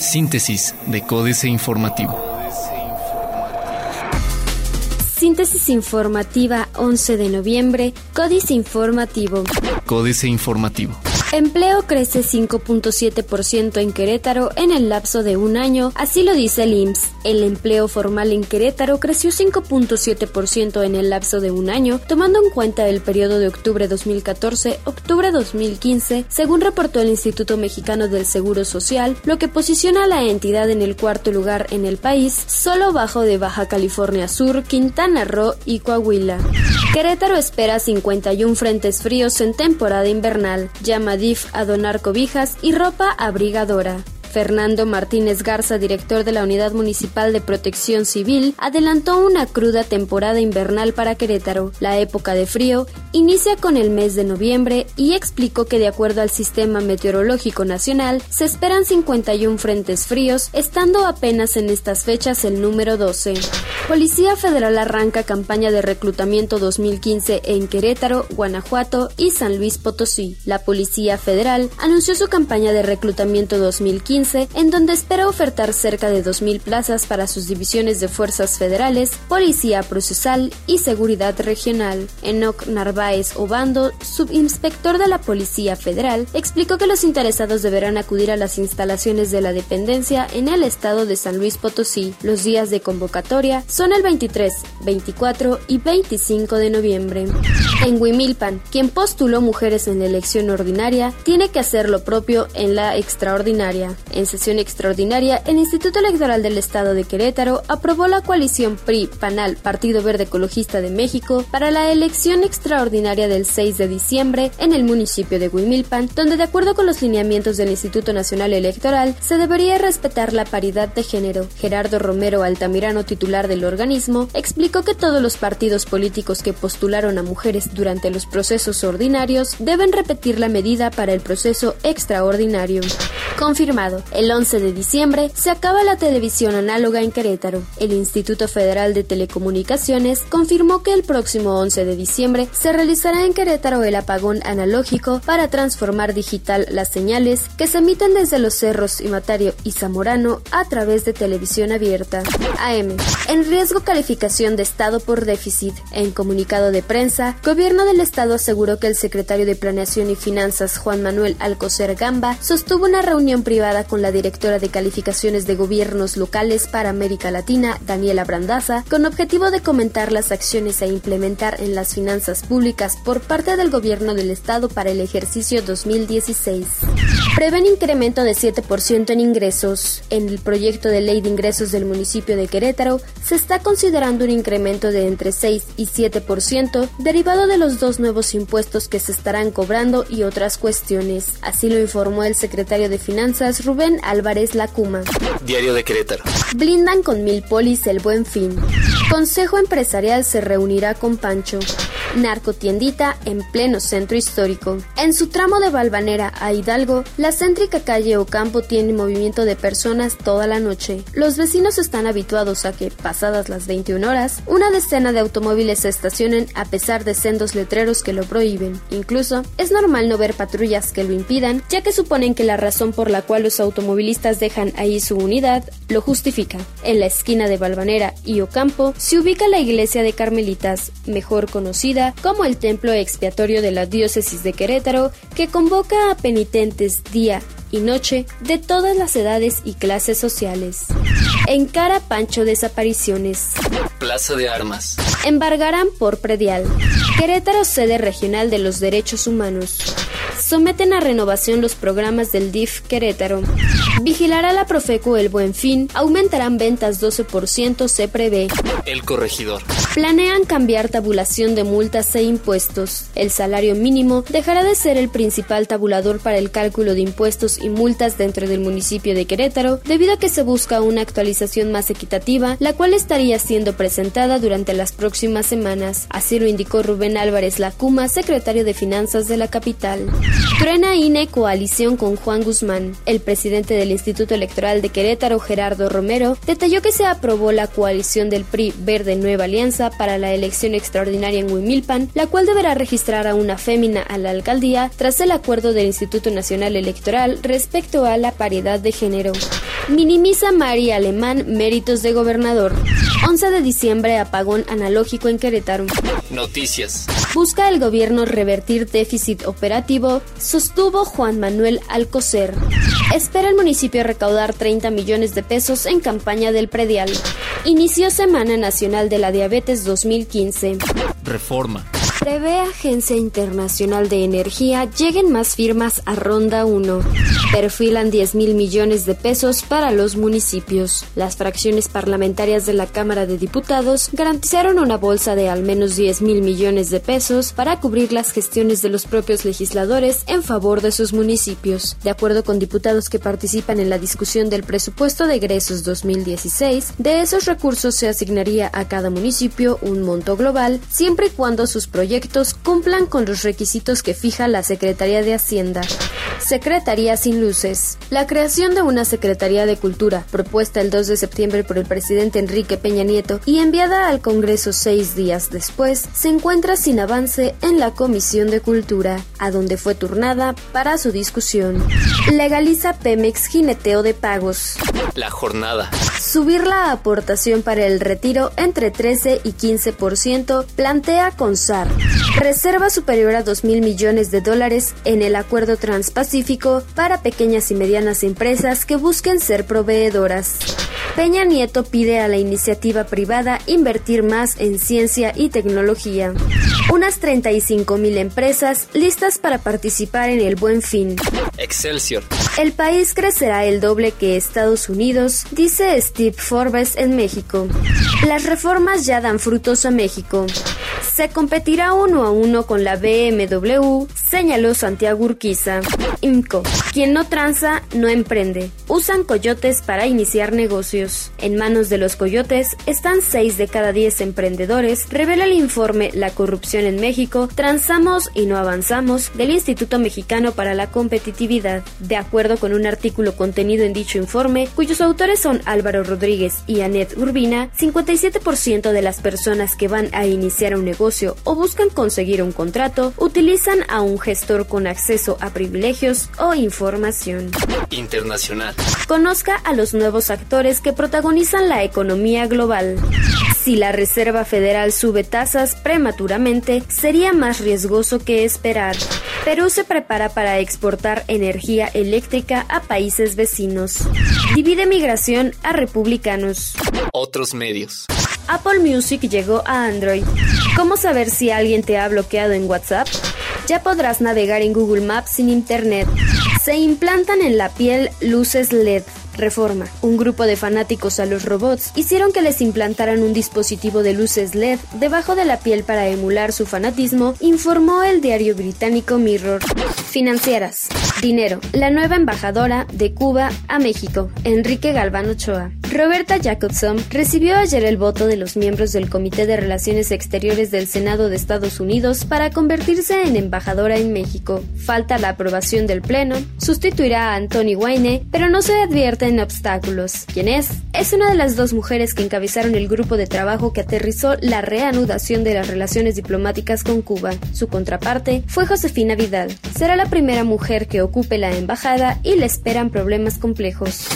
Síntesis de Códice Informativo. Síntesis informativa 11 de noviembre, Códice Informativo. Códice Informativo. Empleo crece 5.7% en Querétaro en el lapso de un año, así lo dice el IMSS. El empleo formal en Querétaro creció 5.7% en el lapso de un año, tomando en cuenta el periodo de octubre 2014-octubre 2015, según reportó el Instituto Mexicano del Seguro Social, lo que posiciona a la entidad en el cuarto lugar en el país, solo bajo de Baja California Sur, Quintana Roo y Coahuila. Querétaro espera 51 frentes fríos en temporada invernal. Llama DIF a donar cobijas y ropa abrigadora. Fernando Martínez Garza, director de la Unidad Municipal de Protección Civil, adelantó una cruda temporada invernal para Querétaro. La época de frío inicia con el mes de noviembre y explicó que de acuerdo al Sistema Meteorológico Nacional se esperan 51 frentes fríos, estando apenas en estas fechas el número 12. Policía Federal arranca campaña de reclutamiento 2015 en Querétaro, Guanajuato y San Luis Potosí. La Policía Federal anunció su campaña de reclutamiento 2015 en donde espera ofertar cerca de 2.000 plazas para sus divisiones de fuerzas federales, policía procesal y seguridad regional. Enoc Narváez Obando, subinspector de la Policía Federal, explicó que los interesados deberán acudir a las instalaciones de la dependencia en el estado de San Luis Potosí. Los días de convocatoria son el 23, 24 y 25 de noviembre. En Huimilpan, quien postuló mujeres en la elección ordinaria, tiene que hacer lo propio en la extraordinaria. En sesión extraordinaria, el Instituto Electoral del Estado de Querétaro aprobó la coalición PRI-PANAL Partido Verde Ecologista de México para la elección extraordinaria del 6 de diciembre en el municipio de Huimilpan, donde de acuerdo con los lineamientos del Instituto Nacional Electoral se debería respetar la paridad de género. Gerardo Romero Altamirano, titular del organismo, explicó que todos los partidos políticos que postularon a mujeres durante los procesos ordinarios deben repetir la medida para el proceso extraordinario. Confirmado el 11 de diciembre se acaba la televisión análoga en Querétaro. El Instituto Federal de Telecomunicaciones confirmó que el próximo 11 de diciembre se realizará en Querétaro el apagón analógico para transformar digital las señales que se emiten desde los cerros Imatario y Zamorano a través de televisión abierta. AM. En riesgo calificación de Estado por déficit. En comunicado de prensa, Gobierno del Estado aseguró que el secretario de Planeación y Finanzas Juan Manuel Alcocer Gamba sostuvo una reunión privada con la directora de calificaciones de gobiernos locales para América Latina, Daniela Brandaza, con objetivo de comentar las acciones a implementar en las finanzas públicas por parte del gobierno del estado para el ejercicio 2016. Prevén incremento de 7% en ingresos. En el proyecto de ley de ingresos del municipio de Querétaro se está considerando un incremento de entre 6 y 7% derivado de los dos nuevos impuestos que se estarán cobrando y otras cuestiones. Así lo informó el secretario de Finanzas Rubén Rubén Álvarez Lacuma. Diario de Querétaro. Blindan con mil polis el buen fin. Consejo Empresarial se reunirá con Pancho. Narcotiendita en pleno centro histórico. En su tramo de Balvanera a Hidalgo, la céntrica calle Ocampo tiene movimiento de personas toda la noche. Los vecinos están habituados a que, pasadas las 21 horas, una decena de automóviles se estacionen a pesar de sendos letreros que lo prohíben. Incluso, es normal no ver patrullas que lo impidan, ya que suponen que la razón por la cual los automovilistas dejan ahí su unidad lo justifica. En la esquina de Balvanera y Ocampo se ubica la iglesia de Carmelitas, mejor conocida como el templo expiatorio de la diócesis de Querétaro, que convoca a penitentes día y noche de todas las edades y clases sociales. Encara Pancho desapariciones. Plaza de Armas. Embargarán por predial. Querétaro sede regional de los derechos humanos someten a renovación los programas del DIF Querétaro. Vigilará la Profeco el Buen Fin, aumentarán ventas 12% se prevé. El corregidor. Planean cambiar tabulación de multas e impuestos. El salario mínimo dejará de ser el principal tabulador para el cálculo de impuestos y multas dentro del municipio de Querétaro, debido a que se busca una actualización más equitativa, la cual estaría siendo presentada durante las próximas semanas. Así lo indicó Rubén Álvarez Lacuma, secretario de Finanzas de la capital. Truena INE coalición con Juan Guzmán. El presidente del Instituto Electoral de Querétaro, Gerardo Romero, detalló que se aprobó la coalición del PRI Verde Nueva Alianza para la elección extraordinaria en Huimilpan, la cual deberá registrar a una fémina a la alcaldía tras el acuerdo del Instituto Nacional Electoral respecto a la paridad de género. Minimiza María Alemán méritos de gobernador. 11 de diciembre apagón analógico en Querétaro. Noticias. Busca el gobierno revertir déficit operativo, sostuvo Juan Manuel Alcocer. Espera el municipio recaudar 30 millones de pesos en campaña del predial. Inició Semana Nacional de la Diabetes 2015. Reforma. Prevé Agencia Internacional de Energía lleguen más firmas a Ronda 1. Perfilan 10 mil millones de pesos para los municipios. Las fracciones parlamentarias de la Cámara de Diputados garantizaron una bolsa de al menos 10 mil millones de pesos para cubrir las gestiones de los propios legisladores en favor de sus municipios. De acuerdo con diputados que participan en la discusión del presupuesto de egresos 2016, de esos recursos se asignaría a cada municipio un monto global siempre y cuando sus proyectos cumplan con los requisitos que fija la Secretaría de Hacienda. Secretaría sin luces. La creación de una Secretaría de Cultura, propuesta el 2 de septiembre por el presidente Enrique Peña Nieto y enviada al Congreso seis días después, se encuentra sin avance en la Comisión de Cultura, a donde fue turnada para su discusión. Legaliza Pemex jineteo de pagos. La jornada. Subir la aportación para el retiro entre 13 y 15% plantea CONSAR. Reserva superior a 2 mil millones de dólares en el Acuerdo Transpacífico para pequeñas y medianas empresas que busquen ser proveedoras. Peña Nieto pide a la iniciativa privada invertir más en ciencia y tecnología. Unas 35 mil empresas listas para participar en el Buen Fin. Excelsior. El país crecerá el doble que Estados Unidos, dice Steve Forbes en México. Las reformas ya dan frutos a México. Se competirá uno a uno con la BMW, señaló Santiago Urquiza. IMCO. Quien no tranza, no emprende. Usan coyotes para iniciar negocios. En manos de los coyotes están 6 de cada 10 emprendedores, revela el informe La corrupción en México, transamos y no avanzamos del Instituto Mexicano para la Competitividad. De acuerdo con un artículo contenido en dicho informe, cuyos autores son Álvaro Rodríguez y Anet Urbina, 57% de las personas que van a iniciar un negocio o buscan conseguir un contrato utilizan a un gestor con acceso a privilegios o información. Internacional. Conozca a los nuevos actores que protagonizan la economía global. Si la Reserva Federal sube tasas prematuramente, sería más riesgoso que esperar. Perú se prepara para exportar energía eléctrica a países vecinos. Divide migración a republicanos. Otros medios. Apple Music llegó a Android. ¿Cómo saber si alguien te ha bloqueado en WhatsApp? Ya podrás navegar en Google Maps sin internet. Se implantan en la piel luces LED. Reforma. Un grupo de fanáticos a los robots hicieron que les implantaran un dispositivo de luces LED debajo de la piel para emular su fanatismo, informó el diario británico Mirror. Financieras. Dinero. La nueva embajadora de Cuba a México, Enrique Galván Ochoa. Roberta Jacobson recibió ayer el voto de los miembros del Comité de Relaciones Exteriores del Senado de Estados Unidos para convertirse en embajadora en México. Falta la aprobación del Pleno, sustituirá a Anthony Wayne, pero no se advierten obstáculos. ¿Quién es? Es una de las dos mujeres que encabezaron el grupo de trabajo que aterrizó la reanudación de las relaciones diplomáticas con Cuba. Su contraparte fue Josefina Vidal. Será la primera mujer que ocupe la embajada y le esperan problemas complejos.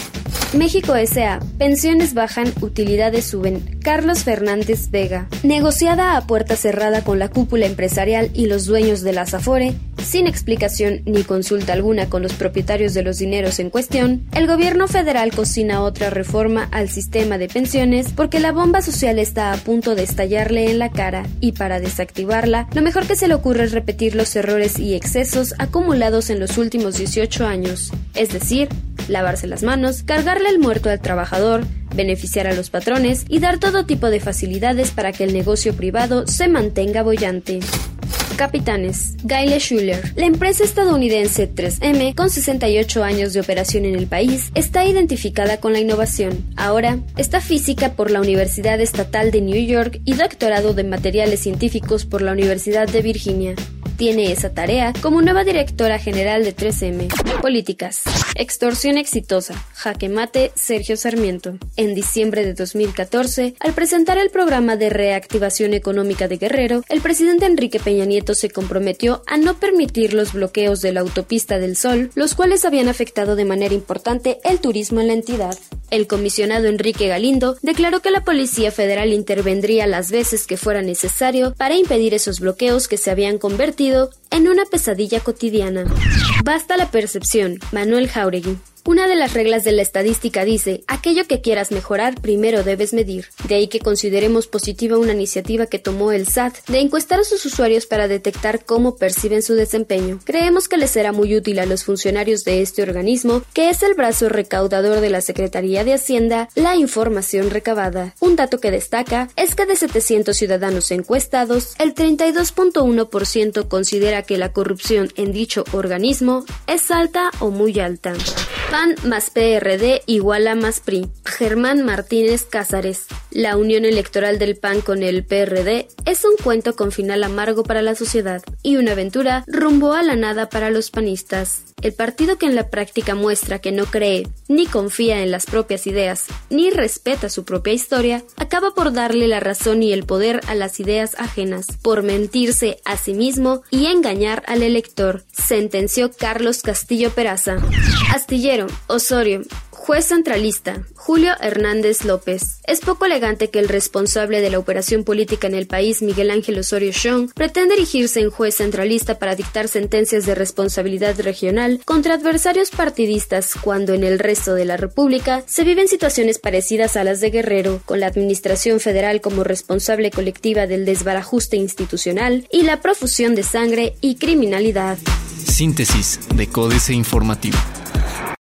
México S.A. Pensiones bajan, utilidades suben. Carlos Fernández Vega. Negociada a puerta cerrada con la cúpula empresarial y los dueños de la Zafore, sin explicación ni consulta alguna con los propietarios de los dineros en cuestión, el gobierno federal cocina otra reforma al sistema de pensiones porque la bomba social está a punto de estallarle en la cara y para desactivarla, lo mejor que se le ocurre es repetir los errores y excesos acumulados en los últimos 18 años, es decir, lavarse las manos, cargarle el muerto al trabajador, beneficiar a los patrones y dar todo tipo de facilidades para que el negocio privado se mantenga bollante. Capitanes. Gayle Schuller. La empresa estadounidense 3M, con 68 años de operación en el país, está identificada con la innovación. Ahora, está física por la Universidad Estatal de New York y doctorado de materiales científicos por la Universidad de Virginia tiene esa tarea como nueva directora general de 3M. Políticas. Extorsión exitosa. Jaque mate Sergio Sarmiento. En diciembre de 2014, al presentar el programa de reactivación económica de Guerrero, el presidente Enrique Peña Nieto se comprometió a no permitir los bloqueos de la autopista del Sol, los cuales habían afectado de manera importante el turismo en la entidad. El comisionado Enrique Galindo declaró que la Policía Federal intervendría las veces que fuera necesario para impedir esos bloqueos que se habían convertido en una pesadilla cotidiana. Basta la percepción. Manuel Jauregui. Una de las reglas de la estadística dice, aquello que quieras mejorar primero debes medir. De ahí que consideremos positiva una iniciativa que tomó el SAT de encuestar a sus usuarios para detectar cómo perciben su desempeño. Creemos que les será muy útil a los funcionarios de este organismo, que es el brazo recaudador de la Secretaría de Hacienda, la información recabada. Un dato que destaca es que de 700 ciudadanos encuestados, el 32.1% considera que la corrupción en dicho organismo es alta o muy alta. PAN más PRD igual a más PRI. Germán Martínez Cázares. La unión electoral del PAN con el PRD es un cuento con final amargo para la sociedad y una aventura rumbo a la nada para los panistas. El partido que en la práctica muestra que no cree ni confía en las propias ideas ni respeta su propia historia, acaba por darle la razón y el poder a las ideas ajenas, por mentirse a sí mismo y engañar al elector, sentenció Carlos Castillo Peraza. Astillero, Osorio, Juez centralista, Julio Hernández López. Es poco elegante que el responsable de la operación política en el país, Miguel Ángel Osorio Chong, pretenda erigirse en juez centralista para dictar sentencias de responsabilidad regional contra adversarios partidistas cuando en el resto de la República se viven situaciones parecidas a las de Guerrero, con la Administración Federal como responsable colectiva del desbarajuste institucional y la profusión de sangre y criminalidad. Síntesis de Códice Informativo.